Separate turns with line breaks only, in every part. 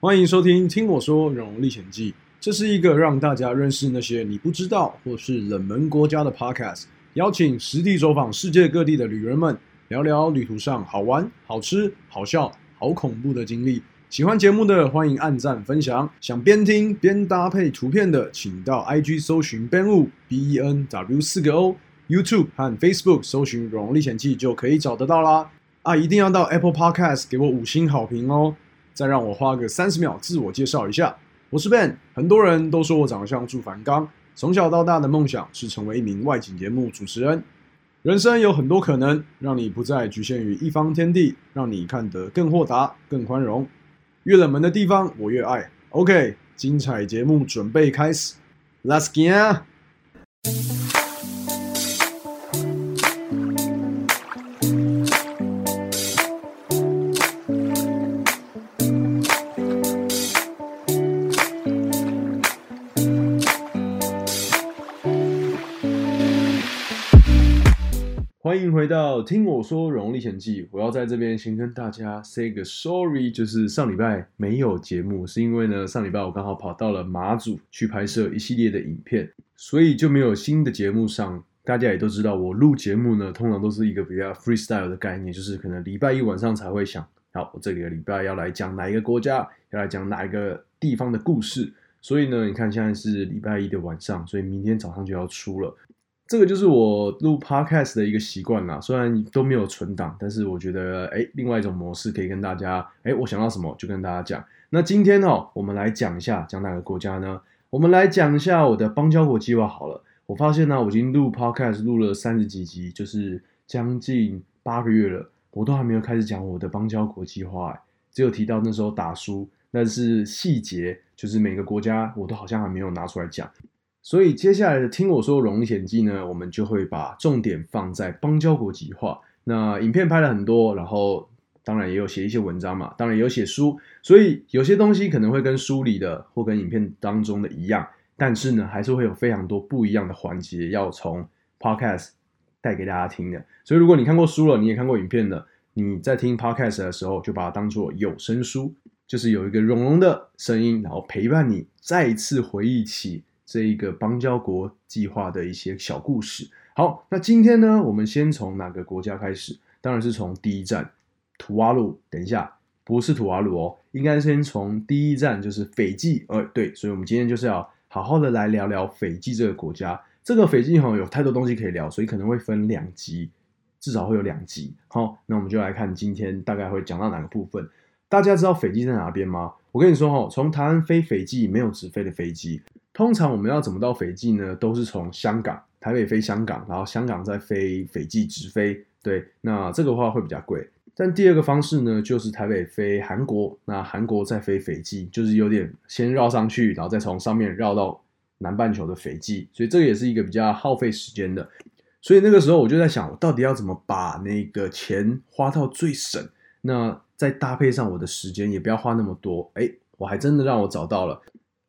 欢迎收听《听我说荣历险记》，这是一个让大家认识那些你不知道或是冷门国家的 podcast，邀请实地走访世界各地的旅人们，聊聊旅途上好玩、好吃、好笑、好恐怖的经历。喜欢节目的欢迎按赞分享，想边听边搭配图片的，请到 IG 搜寻 Ben Wu B E N W 四个 O，YouTube 和 Facebook 搜寻《荣荣历险记》就可以找得到啦。啊，一定要到 Apple Podcast 给我五星好评哦！再让我花个三十秒自我介绍一下，我是 Ben。很多人都说我长得像祝凡刚，从小到大的梦想是成为一名外景节目主持人。人生有很多可能，让你不再局限于一方天地，让你看得更豁达、更宽容。越冷门的地方，我越爱。OK，精彩节目准备开始，Let's get！欢迎回到听我说《荣历险记》，我要在这边先跟大家 say 个 sorry，就是上礼拜没有节目，是因为呢上礼拜我刚好跑到了马祖去拍摄一系列的影片，所以就没有新的节目上。大家也都知道，我录节目呢，通常都是一个比较 freestyle 的概念，就是可能礼拜一晚上才会想，好，我这个礼拜要来讲哪一个国家，要来讲哪一个地方的故事。所以呢，你看现在是礼拜一的晚上，所以明天早上就要出了。这个就是我录 podcast 的一个习惯啦，虽然都没有存档，但是我觉得，哎，另外一种模式可以跟大家，哎，我想到什么就跟大家讲。那今天哦，我们来讲一下，讲哪个国家呢？我们来讲一下我的邦交国计划好了。我发现呢，我已经录 podcast 录了三十几集，就是将近八个月了，我都还没有开始讲我的邦交国计划，只有提到那时候打书，但是细节就是每个国家我都好像还没有拿出来讲。所以接下来的听我说《荣历险记》呢，我们就会把重点放在邦交国际化。那影片拍了很多，然后当然也有写一些文章嘛，当然也有写书，所以有些东西可能会跟书里的或跟影片当中的一样，但是呢，还是会有非常多不一样的环节要从 Podcast 带给大家听的。所以如果你看过书了，你也看过影片了，你在听 Podcast 的时候，就把它当做有声书，就是有一个融融的声音，然后陪伴你再一次回忆起。这一个邦交国计划的一些小故事。好，那今天呢，我们先从哪个国家开始？当然是从第一站土瓦鲁。等一下，不是土瓦鲁哦，应该先从第一站就是斐济。呃，对，所以我们今天就是要好好的来聊聊斐济这个国家。这个斐济哈有太多东西可以聊，所以可能会分两集，至少会有两集。好，那我们就来看今天大概会讲到哪个部分。大家知道斐济在哪边吗？我跟你说哈，从台湾飞斐济没有直飞的飞机。通常我们要怎么到斐济呢？都是从香港台北飞香港，然后香港再飞斐济直飞。对，那这个话会比较贵。但第二个方式呢，就是台北飞韩国，那韩国再飞斐济，就是有点先绕上去，然后再从上面绕到南半球的斐济。所以这个也是一个比较耗费时间的。所以那个时候我就在想，我到底要怎么把那个钱花到最省？那再搭配上我的时间，也不要花那么多。哎，我还真的让我找到了。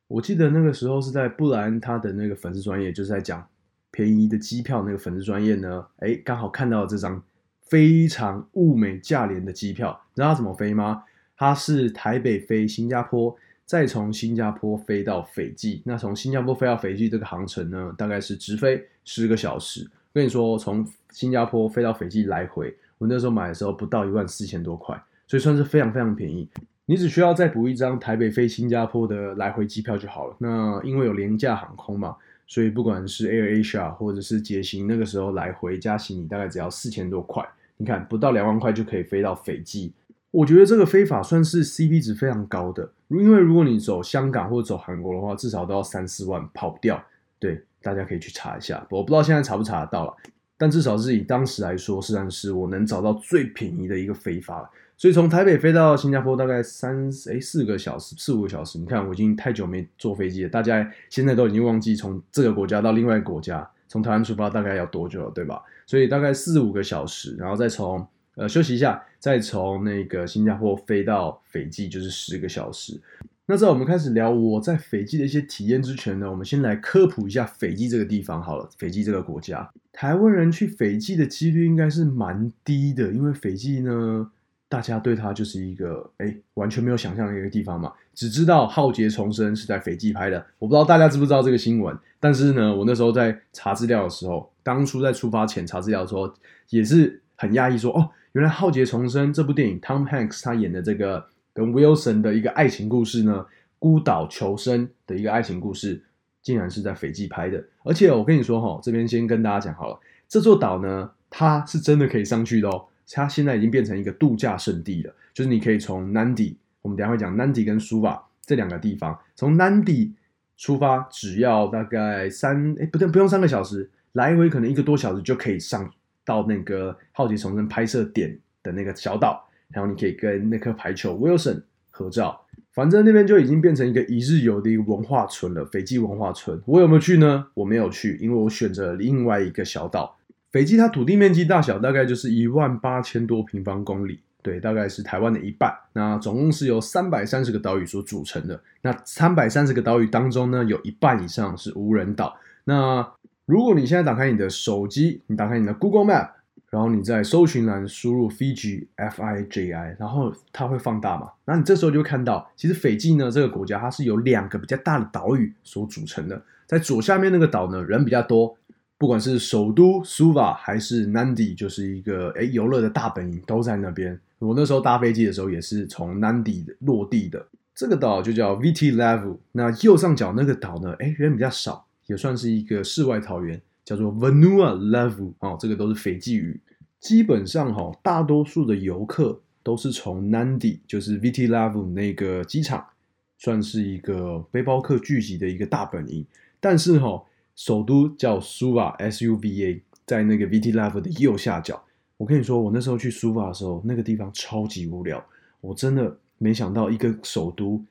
我记得那个时候是在布兰他的那个粉丝专业，就是在讲便宜的机票那个粉丝专业呢，哎，刚好看到这张非常物美价廉的机票。你知道它怎么飞吗？它是台北飞新加坡，再从新加坡飞到斐济。那从新加坡飞到斐济这个航程呢，大概是直飞十个小时。跟你说，从新加坡飞到斐济来回，我那时候买的时候不到一万四千多块，所以算是非常非常便宜。你只需要再补一张台北飞新加坡的来回机票就好了。那因为有廉价航空嘛，所以不管是 Air Asia 或者是捷行，那个时候来回加行李大概只要四千多块。你看，不到两万块就可以飞到斐济。我觉得这个飞法算是 CP 值非常高的，因为如果你走香港或者走韩国的话，至少都要三四万跑不掉。对，大家可以去查一下，我不知道现在查不查得到了，但至少是以当时来说，实际上是我能找到最便宜的一个飞法了。所以从台北飞到新加坡大概三哎四个小时四五个小时，你看我已经太久没坐飞机了，大家现在都已经忘记从这个国家到另外一个国家，从台湾出发大概要多久了，对吧？所以大概四五个小时，然后再从呃休息一下，再从那个新加坡飞到斐济就是十个小时。那在我们开始聊我在斐济的一些体验之前呢，我们先来科普一下斐济这个地方好了。斐济这个国家，台湾人去斐济的几率应该是蛮低的，因为斐济呢。大家对它就是一个哎完全没有想象的一个地方嘛，只知道《浩劫重生》是在斐济拍的，我不知道大家知不知道这个新闻。但是呢，我那时候在查资料的时候，当初在出发前查资料的时候，也是很讶异，说哦，原来《浩劫重生》这部电影，Tom Hanks 他演的这个跟 Wilson 的一个爱情故事呢，孤岛求生的一个爱情故事，竟然是在斐济拍的。而且我跟你说哈，这边先跟大家讲好了，这座岛呢，它是真的可以上去的哦。它现在已经变成一个度假胜地了，就是你可以从 Nandi，我们等下会讲 Nandi 跟苏瓦这两个地方，从 Nandi 出发，只要大概三哎不对，不用三个小时，来回可能一个多小时就可以上到那个浩劫重生拍摄点的那个小岛，然后你可以跟那颗排球 Wilson 合照，反正那边就已经变成一个一日游的一个文化村了，斐济文化村。我有没有去呢？我没有去，因为我选择另外一个小岛。斐济它土地面积大小大概就是一万八千多平方公里，对，大概是台湾的一半。那总共是由三百三十个岛屿所组成的。那三百三十个岛屿当中呢，有一半以上是无人岛。那如果你现在打开你的手机，你打开你的 Google Map，然后你在搜寻栏输入 Fiji F I J I，然后它会放大嘛？那你这时候就会看到，其实斐济呢这个国家它是由两个比较大的岛屿所组成的。在左下面那个岛呢，人比较多。不管是首都苏瓦还是 Nandi，就是一个哎游乐的大本营，都在那边。我那时候搭飞机的时候，也是从 Nandi 落地的。这个岛就叫 VT Level。那右上角那个岛呢，哎人比较少，也算是一个世外桃源，叫做 Vanua Level。哦，这个都是斐济语。基本上哈，大多数的游客都是从 Nandi，就是 VT Level 那个机场，算是一个背包客聚集的一个大本营。但是哈。首都叫苏瓦 S U V A，在那个 V T Level 的右下角。我跟你说，我那时候去苏瓦的时候，那个地方超级无聊。我真的没想到一个首都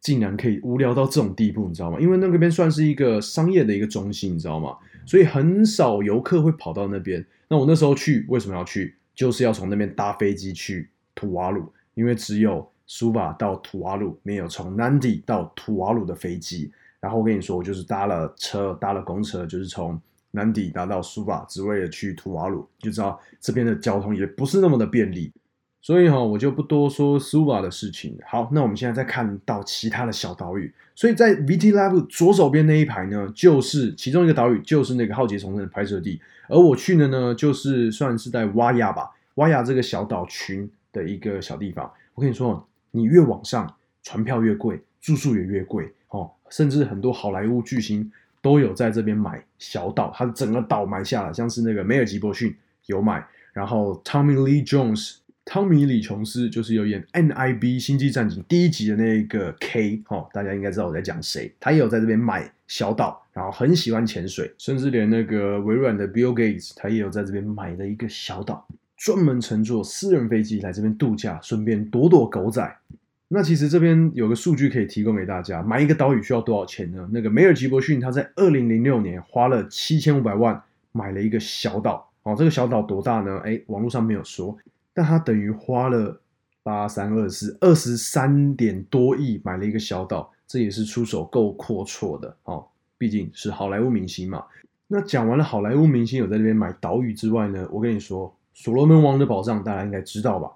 竟然可以无聊到这种地步，你知道吗？因为那边算是一个商业的一个中心，你知道吗？所以很少游客会跑到那边。那我那时候去为什么要去？就是要从那边搭飞机去图瓦鲁，因为只有苏瓦到图瓦鲁，没有从 Nandi 到图瓦鲁的飞机。然后我跟你说，我就是搭了车，搭了公车，就是从南底搭到苏瓦，只为了去图瓦鲁，就知道这边的交通也不是那么的便利。所以哈，我就不多说苏瓦的事情。好，那我们现在再看到其他的小岛屿。所以在 VT Lab 左手边那一排呢，就是其中一个岛屿，就是那个浩劫重生的拍摄地。而我去的呢，就是算是在瓦亚吧，瓦亚这个小岛群的一个小地方。我跟你说，你越往上，船票越贵，住宿也越贵。甚至很多好莱坞巨星都有在这边买小岛，他整个岛买下了，像是那个梅尔吉伯逊有买，然后 Tommy Lee Jones，汤米李琼斯就是有演 NIB 星际战警第一集的那个 K，哈，大家应该知道我在讲谁，他也有在这边买小岛，然后很喜欢潜水，甚至连那个微软的 Bill Gates，他也有在这边买了一个小岛，专门乘坐私人飞机来这边度假，顺便躲躲狗仔。那其实这边有个数据可以提供给大家，买一个岛屿需要多少钱呢？那个梅尔吉伯逊他在二零零六年花了七千五百万买了一个小岛，哦，这个小岛多大呢？哎，网络上没有说，但他等于花了八三二四二十三点多亿买了一个小岛，这也是出手够阔绰的哦，毕竟是好莱坞明星嘛。那讲完了好莱坞明星有在这边买岛屿之外呢，我跟你说，所罗门王的宝藏大家应该知道吧？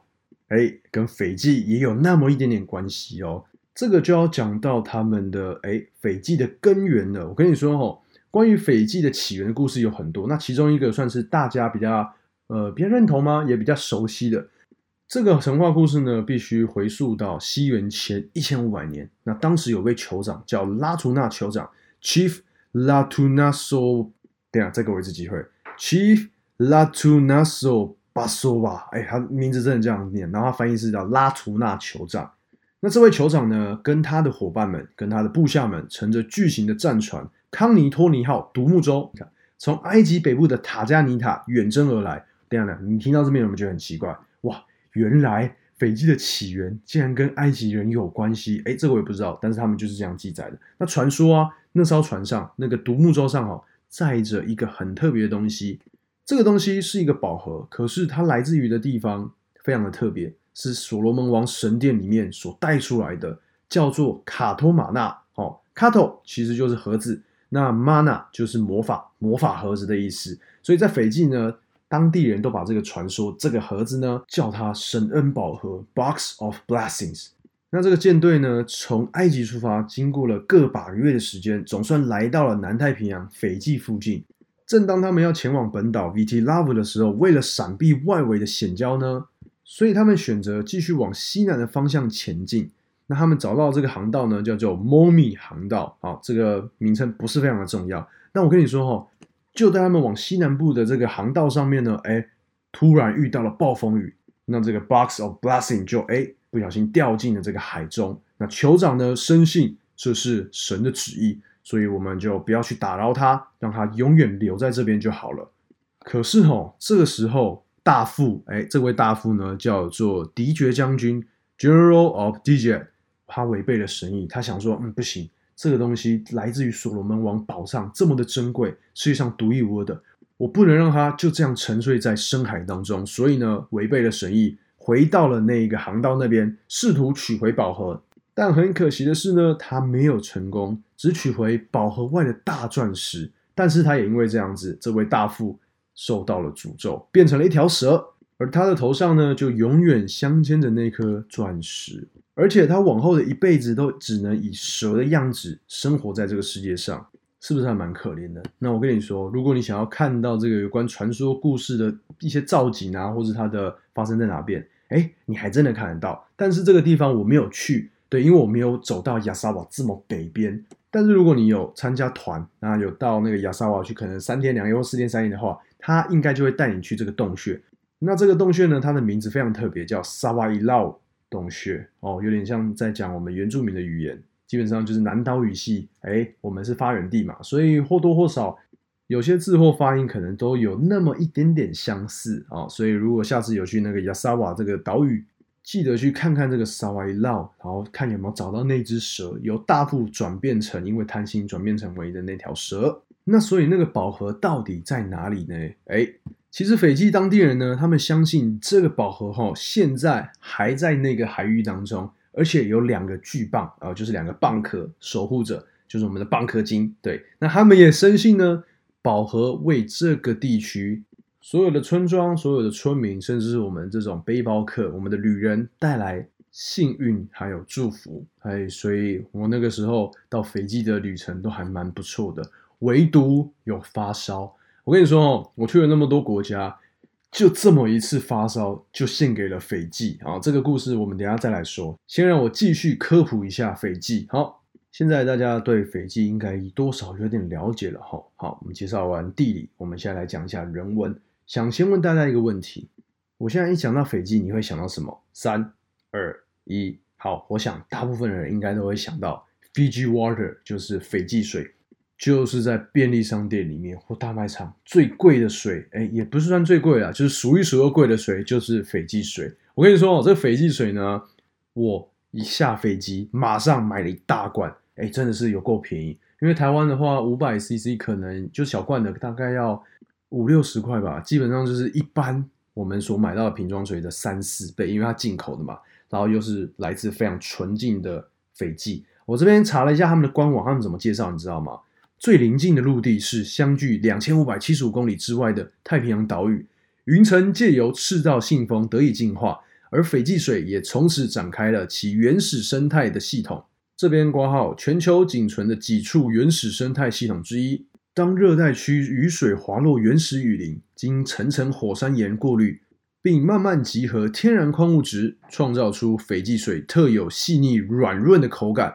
哎，跟斐济也有那么一点点关系哦。这个就要讲到他们的哎，斐济的根源了。我跟你说哦，关于斐济的起源的故事有很多。那其中一个算是大家比较呃比较认同吗？也比较熟悉的这个神话故事呢，必须回溯到西元前一千五百年。那当时有位酋长叫拉图纳酋长，Chief Latunaso。等下再给我一次机会，Chief Latunaso。巴索瓦，哎，他名字真的这样念，然后他翻译是叫拉图纳酋长。那这位酋长呢，跟他的伙伴们，跟他的部下们，乘着巨型的战船康尼托尼号独木舟，你看，从埃及北部的塔加尼塔远征而来。这样，你听到这边有没有觉得很奇怪？哇，原来斐济的起源竟然跟埃及人有关系？哎，这个我也不知道，但是他们就是这样记载的。那传说啊，那艘船上那个独木舟上哦，载着一个很特别的东西。这个东西是一个宝盒，可是它来自于的地方非常的特别，是所罗门王神殿里面所带出来的，叫做卡托玛纳。哦，卡托其实就是盒子，那玛纳就是魔法魔法盒子的意思。所以在斐济呢，当地人都把这个传说这个盒子呢叫它神恩宝盒 （Box of Blessings）。那这个舰队呢，从埃及出发，经过了个把月的时间，总算来到了南太平洋斐济附近。正当他们要前往本岛 VT Love 的时候，为了闪避外围的险礁呢，所以他们选择继续往西南的方向前进。那他们找到这个航道呢，叫做 Momi 航道。好，这个名称不是非常的重要。那我跟你说哈，就在他们往西南部的这个航道上面呢，哎，突然遇到了暴风雨。那这个 Box of Blessing 就哎。不小心掉进了这个海中，那酋长呢深信这是神的旨意，所以我们就不要去打扰他，让他永远留在这边就好了。可是哦，这个时候大副，哎，这位大副呢叫做迪爵将军 （General of Dijek），他违背了神意，他想说，嗯，不行，这个东西来自于所罗门王宝藏，这么的珍贵，世界上独一无二的，我不能让他就这样沉睡在深海当中，所以呢，违背了神意。回到了那一个航道那边，试图取回宝盒，但很可惜的是呢，他没有成功，只取回宝盒外的大钻石。但是他也因为这样子，这位大富受到了诅咒，变成了一条蛇，而他的头上呢，就永远镶嵌着那颗钻石，而且他往后的一辈子都只能以蛇的样子生活在这个世界上，是不是还蛮可怜的？那我跟你说，如果你想要看到这个有关传说故事的一些造景啊，或者它的发生在哪边？哎，你还真的看得到，但是这个地方我没有去，对，因为我没有走到亚萨瓦这么北边。但是如果你有参加团，那有到那个亚萨瓦去，可能三天两夜或四天三夜的话，他应该就会带你去这个洞穴。那这个洞穴呢，它的名字非常特别，叫萨瓦伊劳洞穴哦，有点像在讲我们原住民的语言，基本上就是南岛语系。哎，我们是发源地嘛，所以或多或少。有些字或发音可能都有那么一点点相似啊，所以如果下次有去那个亚萨瓦这个岛屿，记得去看看这个萨瓦伊绕，然后看有没有找到那只蛇，由大副转变成因为贪心转变成为的那条蛇。那所以那个宝盒到底在哪里呢？哎，其实斐济当地人呢，他们相信这个宝盒哈，现在还在那个海域当中，而且有两个巨蚌啊，就是两个蚌壳守护着，就是我们的蚌壳精。对，那他们也深信呢。宝盒为这个地区所有的村庄、所有的村民，甚至是我们这种背包客、我们的旅人带来幸运还有祝福。哎，所以我那个时候到斐济的旅程都还蛮不错的，唯独有发烧。我跟你说哦，我去了那么多国家，就这么一次发烧，就献给了斐济。好，这个故事我们等下再来说，先让我继续科普一下斐济。好。现在大家对斐济应该多少有点了解了哈。好，我们介绍完地理，我们现在来讲一下人文。想先问大家一个问题：我现在一讲到斐济，你会想到什么？三、二、一，好，我想大部分人应该都会想到 Fiji Water，就是斐济水，就是在便利商店里面或大卖场最贵的水。哎，也不是算最贵啊，就是数一数二贵的水，就是斐济水。我跟你说哦，这斐济水呢，我。一下飞机，马上买了一大罐，哎，真的是有够便宜。因为台湾的话，五百 CC 可能就小罐的，大概要五六十块吧，基本上就是一般我们所买到的瓶装水的三四倍，因为它进口的嘛，然后又是来自非常纯净的斐济。我这边查了一下他们的官网，他们怎么介绍，你知道吗？最临近的陆地是相距两千五百七十五公里之外的太平洋岛屿，云层借由赤道信封得以净化。而斐济水也从此展开了其原始生态的系统。这边挂号，全球仅存的几处原始生态系统之一。当热带区雨水滑落原始雨林，经层层火山岩过滤，并慢慢集合天然矿物质，创造出斐济水特有细腻软润的口感。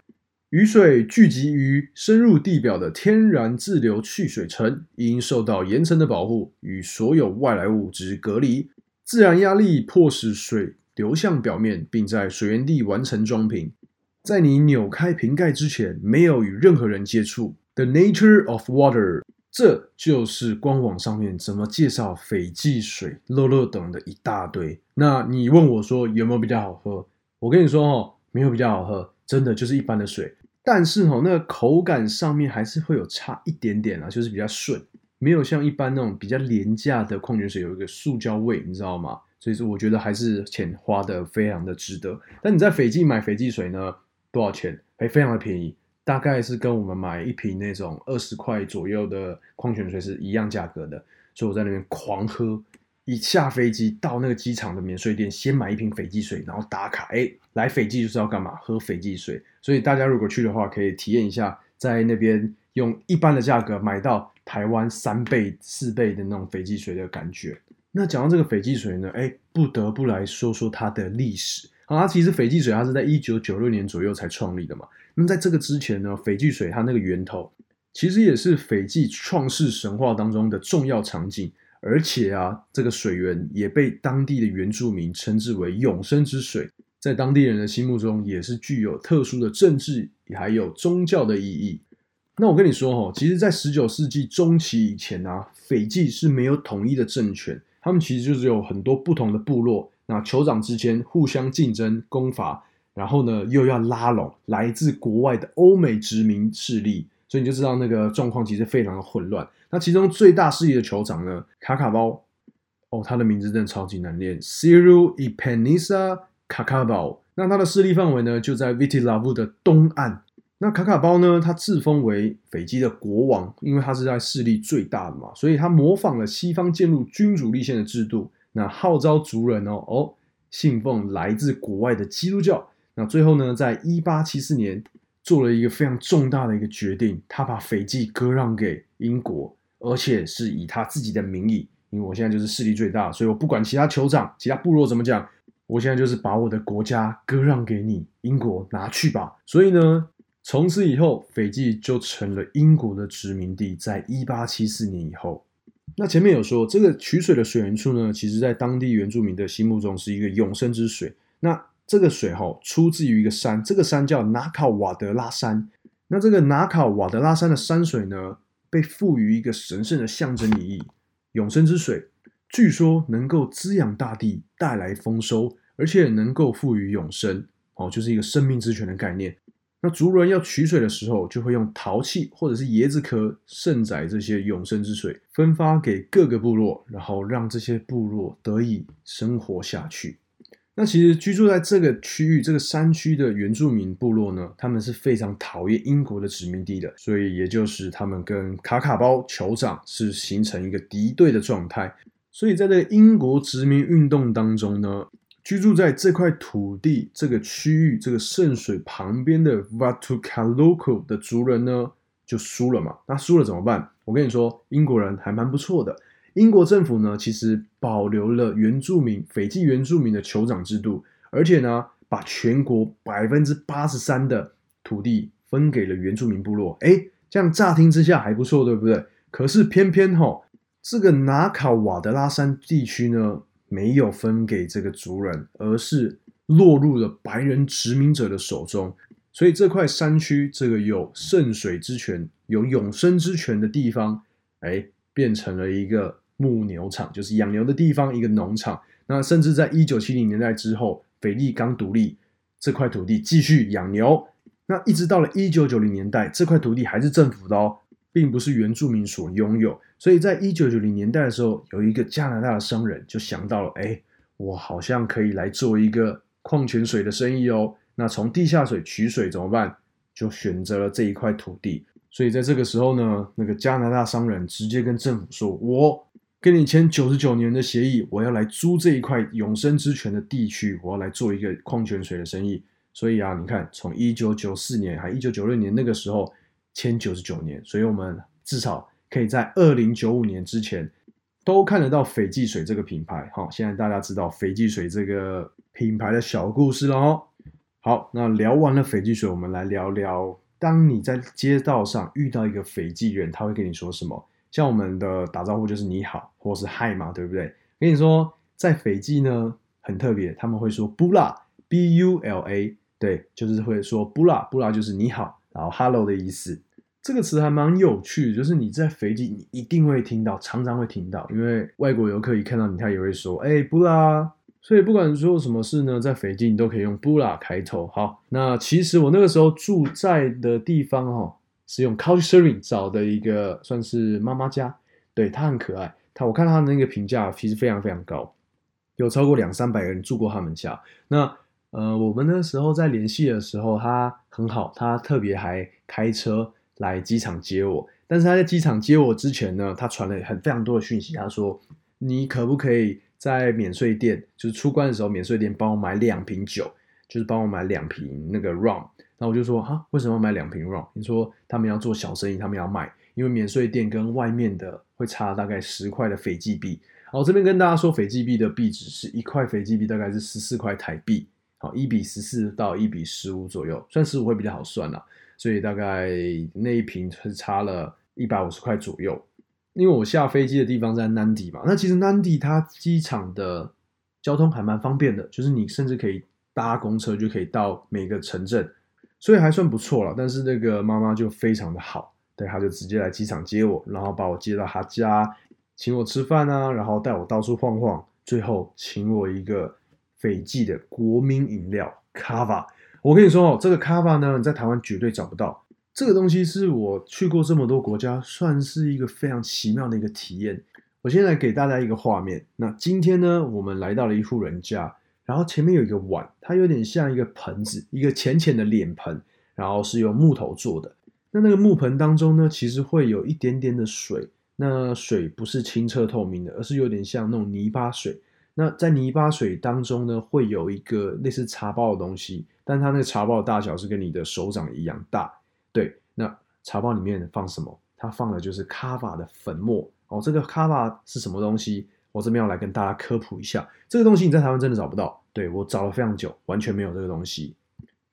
雨水聚集于深入地表的天然自流去水层，因受到岩层的保护，与所有外来物质隔离。自然压力迫使水。流向表面，并在水源地完成装瓶。在你扭开瓶盖之前，没有与任何人接触。The nature of water，这就是官网上面怎么介绍斐济水、乐乐等的一大堆。那你问我说有没有比较好喝？我跟你说哦，没有比较好喝，真的就是一般的水。但是哦，那个口感上面还是会有差一点点啊，就是比较顺，没有像一般那种比较廉价的矿泉水有一个塑胶味，你知道吗？所以说，我觉得还是钱花的非常的值得。但你在斐济买斐济水呢，多少钱？哎，非常的便宜，大概是跟我们买一瓶那种二十块左右的矿泉水是一样价格的。所以我在那边狂喝，一下飞机到那个机场的免税店，先买一瓶斐济水，然后打卡。哎，来斐济就是要干嘛？喝斐济水。所以大家如果去的话，可以体验一下，在那边用一般的价格买到台湾三倍、四倍的那种斐济水的感觉。那讲到这个斐济水呢，哎，不得不来说说它的历史。好，它其实斐济水它是在一九九六年左右才创立的嘛。那么在这个之前呢，斐济水它那个源头。其实也是斐济创世神话当中的重要场景，而且啊，这个水源也被当地的原住民称之为永生之水，在当地人的心目中也是具有特殊的政治还有宗教的意义。那我跟你说哈，其实，在十九世纪中期以前啊，斐济是没有统一的政权，他们其实就是有很多不同的部落，那酋长之间互相竞争攻伐，然后呢，又要拉拢来自国外的欧美殖民势力。所以你就知道那个状况其实非常的混乱。那其中最大势力的酋长呢，卡卡包，哦，他的名字真的超级难念，Cyril Epenisa Kakabao。那他的势力范围呢，就在 Vitilavu 的东岸。那卡卡包呢，他自封为斐济的国王，因为他是在势力最大的嘛，所以他模仿了西方建立君主立宪的制度，那号召族人哦哦信奉来自国外的基督教。那最后呢，在一八七四年。做了一个非常重大的一个决定，他把斐济割让给英国，而且是以他自己的名义。因为我现在就是势力最大，所以我不管其他酋长、其他部落怎么讲，我现在就是把我的国家割让给你，英国拿去吧。所以呢，从此以后，斐济就成了英国的殖民地。在一八七四年以后，那前面有说，这个取水的水源处呢，其实在当地原住民的心目中是一个永生之水。那这个水哈出自于一个山，这个山叫纳卡瓦德拉山。那这个纳卡瓦德拉山的山水呢，被赋予一个神圣的象征意义——永生之水。据说能够滋养大地，带来丰收，而且能够赋予永生，哦，就是一个生命之泉的概念。那族人要取水的时候，就会用陶器或者是椰子壳盛载这些永生之水，分发给各个部落，然后让这些部落得以生活下去。那其实居住在这个区域、这个山区的原住民部落呢，他们是非常讨厌英国的殖民地的，所以也就是他们跟卡卡包酋长是形成一个敌对的状态。所以在这个英国殖民运动当中呢，居住在这块土地、这个区域、这个圣水旁边的 Vatukaloko 的族人呢，就输了嘛。那输了怎么办？我跟你说，英国人还蛮不错的。英国政府呢，其实保留了原住民斐济原住民的酋长制度，而且呢，把全国百分之八十三的土地分给了原住民部落。哎，这样乍听之下还不错，对不对？可是偏偏哈，这个拿卡瓦德拉山地区呢，没有分给这个族人，而是落入了白人殖民者的手中。所以这块山区，这个有圣水之泉、有永生之泉的地方，哎，变成了一个。牧牛场就是养牛的地方，一个农场。那甚至在一九七零年代之后，斐济刚独立，这块土地继续养牛。那一直到了一九九零年代，这块土地还是政府的哦，并不是原住民所拥有。所以在一九九零年代的时候，有一个加拿大的商人就想到了，哎，我好像可以来做一个矿泉水的生意哦。那从地下水取水怎么办？就选择了这一块土地。所以在这个时候呢，那个加拿大商人直接跟政府说，我。跟你签九十九年的协议，我要来租这一块永生之泉的地区，我要来做一个矿泉水的生意。所以啊，你看，从一九九四年还一九九六年那个时候签九十九年，所以我们至少可以在二零九五年之前都看得到斐济水这个品牌。好，现在大家知道斐济水这个品牌的小故事了哦。好，那聊完了斐济水，我们来聊聊，当你在街道上遇到一个斐济人，他会跟你说什么？像我们的打招呼就是你好，或是嗨嘛，对不对？跟你说，在斐济呢很特别，他们会说 bula b u l a，对，就是会说 bula bula 就是你好，然后 hello 的意思。这个词还蛮有趣，就是你在斐济你一定会听到，常常会听到，因为外国游客一看到你，他也会说哎布拉。所以不管做什么事呢，在斐济你都可以用布拉开头。好，那其实我那个时候住在的地方哈。是用 Couchsurfing 找的一个算是妈妈家，对她很可爱。她我看她的那个评价其实非常非常高，有超过两三百个人住过他们家。那呃，我们那时候在联系的时候，她很好，她特别还开车来机场接我。但是他在机场接我之前呢，他传了很非常多的讯息，他说你可不可以在免税店，就是出关的时候，免税店帮我买两瓶酒，就是帮我买两瓶那个 rum。那我就说啊，为什么要买两瓶 rum？你说他们要做小生意，他们要卖，因为免税店跟外面的会差大概十块的斐济币。好，这边跟大家说，斐济币的币值是一块斐济币大概是十四块台币，好，一比十四到一比十五左右，算十五会比较好算啦。所以大概那一瓶是差了一百五十块左右。因为我下飞机的地方在南迪嘛，那其实南迪它机场的交通还蛮方便的，就是你甚至可以搭公车就可以到每个城镇。所以还算不错了，但是那个妈妈就非常的好，对，她就直接来机场接我，然后把我接到她家，请我吃饭啊，然后带我到处晃晃，最后请我一个斐济的国民饮料卡瓦。我跟你说哦，这个卡瓦呢，你在台湾绝对找不到。这个东西是我去过这么多国家，算是一个非常奇妙的一个体验。我现在给大家一个画面，那今天呢，我们来到了一户人家。然后前面有一个碗，它有点像一个盆子，一个浅浅的脸盆，然后是用木头做的。那那个木盆当中呢，其实会有一点点的水，那水不是清澈透明的，而是有点像那种泥巴水。那在泥巴水当中呢，会有一个类似茶包的东西，但它那个茶包的大小是跟你的手掌一样大。对，那茶包里面放什么？它放的就是卡瓦的粉末。哦，这个卡瓦是什么东西？我这边要来跟大家科普一下，这个东西你在台湾真的找不到。对我找了非常久，完全没有这个东西。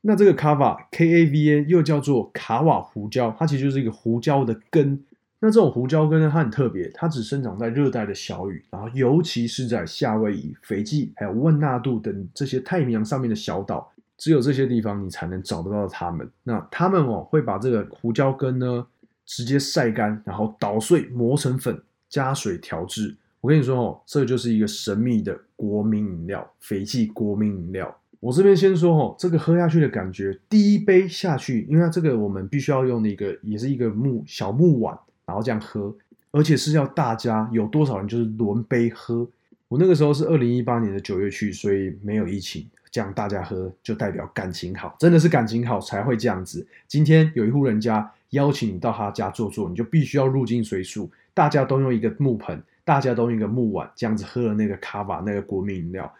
那这个卡瓦 K A V A 又叫做卡瓦胡椒，它其实就是一个胡椒的根。那这种胡椒根呢，它很特别，它只生长在热带的小雨，然后尤其是在夏威夷、斐济还有万纳度等这些太平洋上面的小岛，只有这些地方你才能找得到它们。那他们哦会把这个胡椒根呢直接晒干，然后捣碎磨成粉，加水调制。我跟你说哦，这就是一个神秘的国民饮料——斐济国民饮料。我这边先说哦，这个喝下去的感觉，第一杯下去，因为它这个我们必须要用一个，也是一个木小木碗，然后这样喝，而且是要大家有多少人就是轮杯喝。我那个时候是二零一八年的九月去，所以没有疫情，这样大家喝就代表感情好，真的是感情好才会这样子。今天有一户人家邀请你到他家坐坐，你就必须要入境随俗，大家都用一个木盆。大家都用一个木碗这样子喝了那个卡瓦那个国民饮料，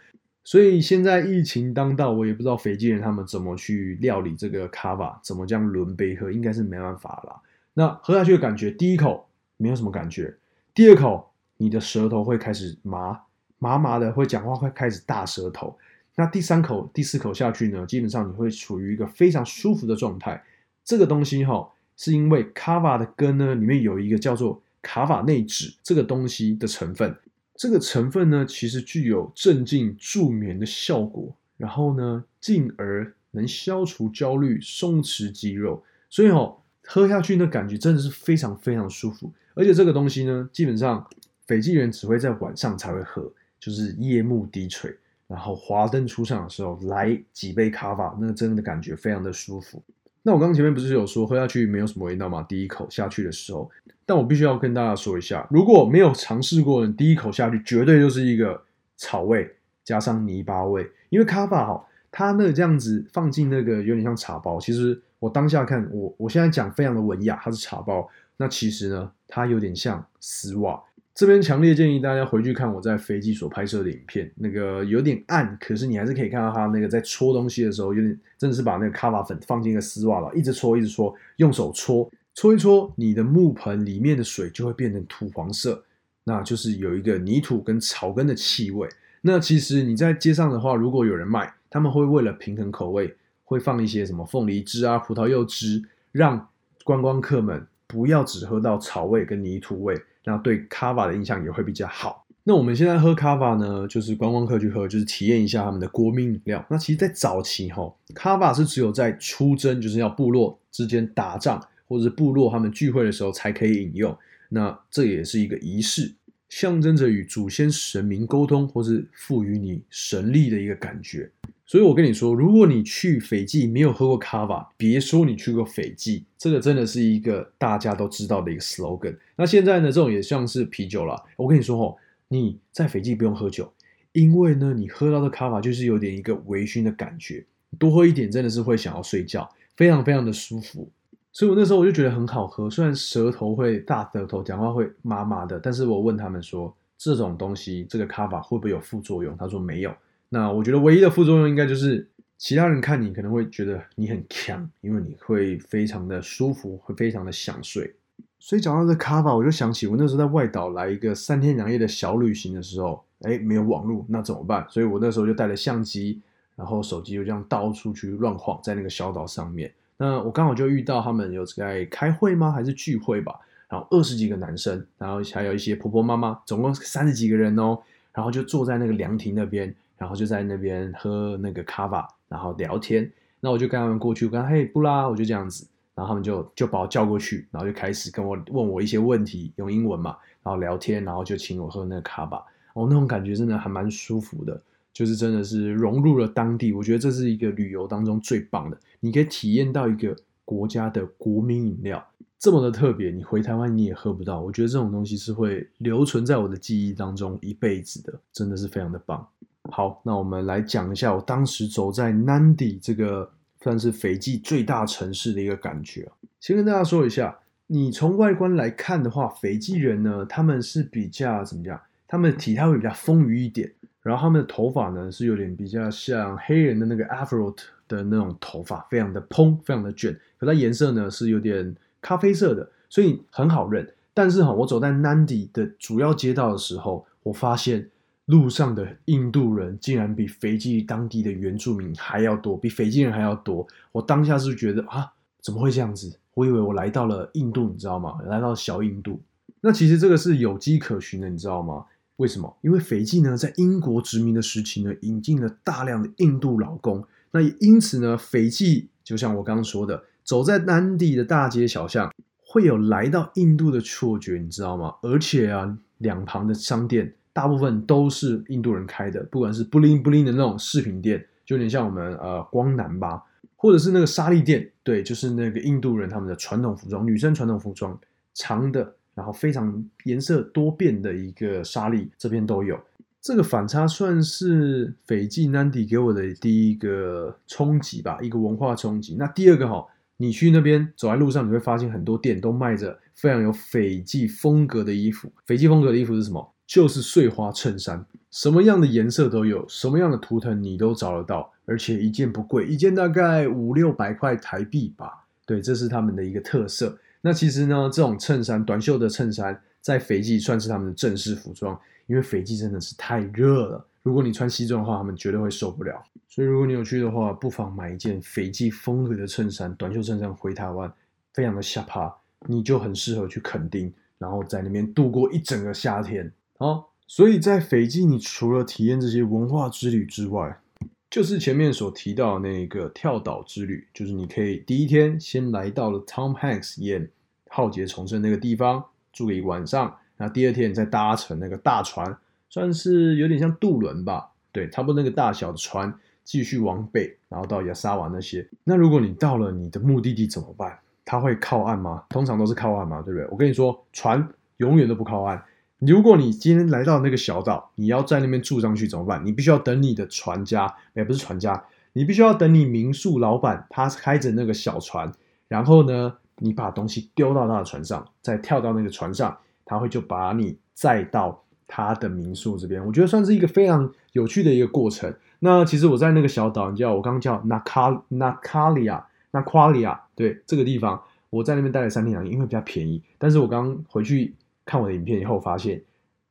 所以现在疫情当道，我也不知道斐济人他们怎么去料理这个卡瓦，怎么这样轮杯喝，应该是没办法啦。那喝下去的感觉，第一口没有什么感觉，第二口你的舌头会开始麻麻麻的，会讲话会开始大舌头。那第三口、第四口下去呢，基本上你会处于一个非常舒服的状态。这个东西哈，是因为卡瓦的根呢里面有一个叫做。卡瓦内酯这个东西的成分，这个成分呢，其实具有镇静助眠的效果，然后呢，进而能消除焦虑、松弛肌肉，所以哦，喝下去那感觉真的是非常非常舒服。而且这个东西呢，基本上斐济人只会在晚上才会喝，就是夜幕低垂，然后华灯初上的时候来几杯卡瓦，那个真的感觉非常的舒服。那我刚刚前面不是有说喝下去没有什么味道吗？第一口下去的时候，但我必须要跟大家说一下，如果没有尝试过的，第一口下去绝对就是一个草味加上泥巴味。因为卡瓦哈，它那这样子放进那个有点像茶包。其实我当下看我我现在讲非常的文雅，它是茶包。那其实呢，它有点像丝袜。这边强烈建议大家回去看我在飞机所拍摄的影片，那个有点暗，可是你还是可以看到他那个在搓东西的时候，有点真的是把那个卡瓦粉放进一个丝袜了，一直搓，一直搓，用手搓，搓一搓，你的木盆里面的水就会变成土黄色，那就是有一个泥土跟草根的气味。那其实你在街上的话，如果有人卖，他们会为了平衡口味，会放一些什么凤梨汁啊、葡萄柚汁，让观光客们不要只喝到草味跟泥土味。那对卡瓦的印象也会比较好。那我们现在喝卡瓦呢，就是观光客去喝，就是体验一下他们的国民饮料。那其实，在早期哈，卡瓦是只有在出征，就是要部落之间打仗，或者是部落他们聚会的时候才可以饮用。那这也是一个仪式，象征着与祖先神明沟通，或是赋予你神力的一个感觉。所以我跟你说，如果你去斐济没有喝过卡瓦，别说你去过斐济，这个真的是一个大家都知道的一个 slogan。那现在呢，这种也像是啤酒了。我跟你说哦，你在斐济不用喝酒，因为呢，你喝到的卡瓦就是有点一个微醺的感觉，多喝一点真的是会想要睡觉，非常非常的舒服。所以我那时候我就觉得很好喝，虽然舌头会大舌头，讲话会麻麻的，但是我问他们说。这种东西，这个卡瓦会不会有副作用？他说没有。那我觉得唯一的副作用应该就是其他人看你可能会觉得你很强，因为你会非常的舒服，会非常的想睡。所以讲到这卡法，我就想起我那时候在外岛来一个三天两夜的小旅行的时候，哎，没有网络，那怎么办？所以我那时候就带了相机，然后手机就这样到处去乱晃，在那个小岛上面。那我刚好就遇到他们有在开会吗？还是聚会吧？然后二十几个男生，然后还有一些婆婆妈妈，总共三十几个人哦。然后就坐在那个凉亭那边，然后就在那边喝那个卡瓦，然后聊天。那我就跟他们过去，我跟嘿布拉，我就这样子。然后他们就就把我叫过去，然后就开始跟我问我一些问题，用英文嘛，然后聊天，然后就请我喝那个卡巴。哦，那种感觉真的还蛮舒服的，就是真的是融入了当地。我觉得这是一个旅游当中最棒的，你可以体验到一个国家的国民饮料这么的特别，你回台湾你也喝不到。我觉得这种东西是会留存在我的记忆当中一辈子的，真的是非常的棒。好，那我们来讲一下我当时走在 Nandi 这个。算是斐济最大城市的一个感觉。先跟大家说一下，你从外观来看的话，斐济人呢，他们是比较怎么讲？他们的体态会比较丰腴一点，然后他们的头发呢是有点比较像黑人的那个 Afro 的那种头发，非常的蓬，非常的卷。可它颜色呢是有点咖啡色的，所以很好认。但是哈，我走在 Nandi 的主要街道的时候，我发现。路上的印度人竟然比斐济当地的原住民还要多，比斐济人还要多。我当下是觉得啊，怎么会这样子？我以为我来到了印度，你知道吗？来到小印度。那其实这个是有迹可循的，你知道吗？为什么？因为斐济呢，在英国殖民的时期呢，引进了大量的印度劳工。那因此呢，斐济就像我刚刚说的，走在当地的大街小巷，会有来到印度的错觉，你知道吗？而且啊，两旁的商店。大部分都是印度人开的，不管是布灵布灵的那种饰品店，就有点像我们呃光南吧，或者是那个纱丽店，对，就是那个印度人他们的传统服装，女生传统服装，长的，然后非常颜色多变的一个纱丽，这边都有。这个反差算是斐济南迪给我的第一个冲击吧，一个文化冲击。那第二个哈，你去那边走在路上，你会发现很多店都卖着非常有斐济风格的衣服。斐济风格的衣服是什么？就是碎花衬衫，什么样的颜色都有，什么样的图腾你都找得到，而且一件不贵，一件大概五六百块台币吧。对，这是他们的一个特色。那其实呢，这种衬衫，短袖的衬衫，在斐济算是他们的正式服装，因为斐济真的是太热了。如果你穿西装的话，他们绝对会受不了。所以如果你有去的话，不妨买一件斐济风格的衬衫，短袖衬衫回台湾，非常的下趴，你就很适合去垦丁，然后在那边度过一整个夏天。哦，所以在斐济，你除了体验这些文化之旅之外，就是前面所提到的那个跳岛之旅，就是你可以第一天先来到了 Tom Hanks 演《浩劫重生》那个地方住一晚上，然后第二天再搭乘那个大船，算是有点像渡轮吧，对，差不多那个大小的船，继续往北，然后到亚沙瓦那些。那如果你到了你的目的地怎么办？它会靠岸吗？通常都是靠岸嘛，对不对？我跟你说，船永远都不靠岸。如果你今天来到那个小岛，你要在那边住上去怎么办？你必须要等你的船家，也不是船家，你必须要等你民宿老板，他开着那个小船，然后呢，你把东西丢到他的船上，再跳到那个船上，他会就把你载到他的民宿这边。我觉得算是一个非常有趣的一个过程。那其实我在那个小岛，你叫我刚刚叫 Naka Nakalia Nakalia，对这个地方，我在那边待了三天两夜，因为比较便宜。但是我刚回去。看我的影片以后，发现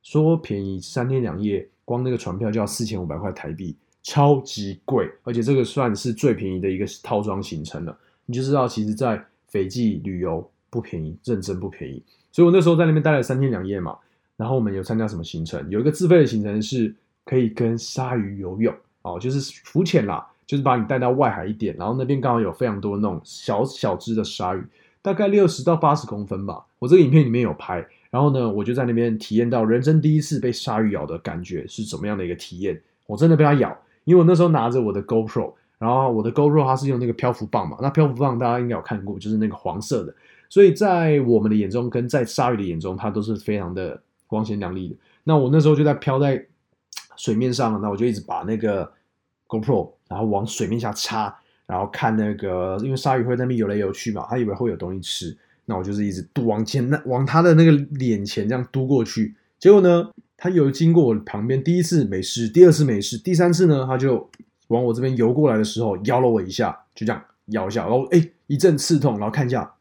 说便宜三天两夜，光那个船票就要四千五百块台币，超级贵。而且这个算是最便宜的一个套装行程了。你就知道，其实，在斐济旅游不便宜，认真不便宜。所以我那时候在那边待了三天两夜嘛。然后我们有参加什么行程？有一个自费的行程是可以跟鲨鱼游泳哦，就是浮潜啦，就是把你带到外海一点，然后那边刚好有非常多那种小小只的鲨鱼，大概六十到八十公分吧。我这个影片里面有拍。然后呢，我就在那边体验到人生第一次被鲨鱼咬的感觉是怎么样的一个体验。我真的被它咬，因为我那时候拿着我的 GoPro，然后我的 GoPro 它是用那个漂浮棒嘛，那漂浮棒大家应该有看过，就是那个黄色的。所以在我们的眼中，跟在鲨鱼的眼中，它都是非常的光鲜亮丽的。那我那时候就在漂在水面上，那我就一直把那个 GoPro，然后往水面下插，然后看那个，因为鲨鱼会在那边游来游去嘛，它以为会有东西吃。那我就是一直嘟往前，那往他的那个脸前这样嘟过去，结果呢，他有经过我旁边，第一次没事，第二次没事，第三次呢，他就往我这边游过来的时候，咬了我一下，就这样咬一下，然后哎一阵刺痛，然后看一下，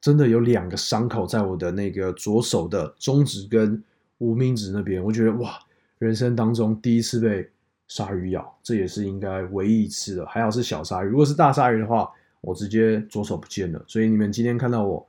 真的有两个伤口在我的那个左手的中指跟无名指那边，我觉得哇，人生当中第一次被鲨鱼咬，这也是应该唯一一次了，还好是小鲨鱼，如果是大鲨鱼的话，我直接左手不见了。所以你们今天看到我，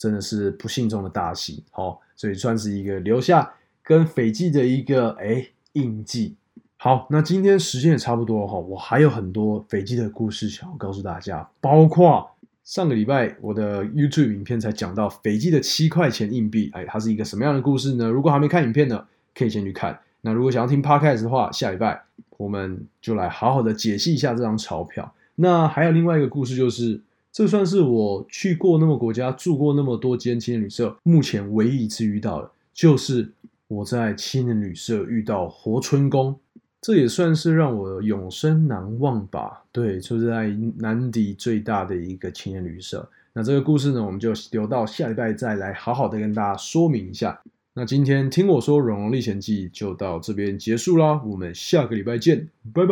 真的是不幸中的大幸，好，所以算是一个留下。跟斐济的一个哎印记，好，那今天时间也差不多哈，我还有很多斐济的故事想要告诉大家，包括上个礼拜我的 YouTube 影片才讲到斐济的七块钱硬币，哎，它是一个什么样的故事呢？如果还没看影片呢，可以先去看。那如果想要听 Podcast 的话，下礼拜我们就来好好的解析一下这张钞票。那还有另外一个故事，就是这算是我去过那么国家住过那么多间青年旅社，目前唯一一次遇到的，就是。我在青年旅社遇到活春宫，这也算是让我永生难忘吧。对，就是在南迪最大的一个青年旅社。那这个故事呢，我们就留到下礼拜再来好好的跟大家说明一下。那今天听我说《荣荣历险记》就到这边结束啦，我们下个礼拜见，拜拜。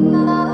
love.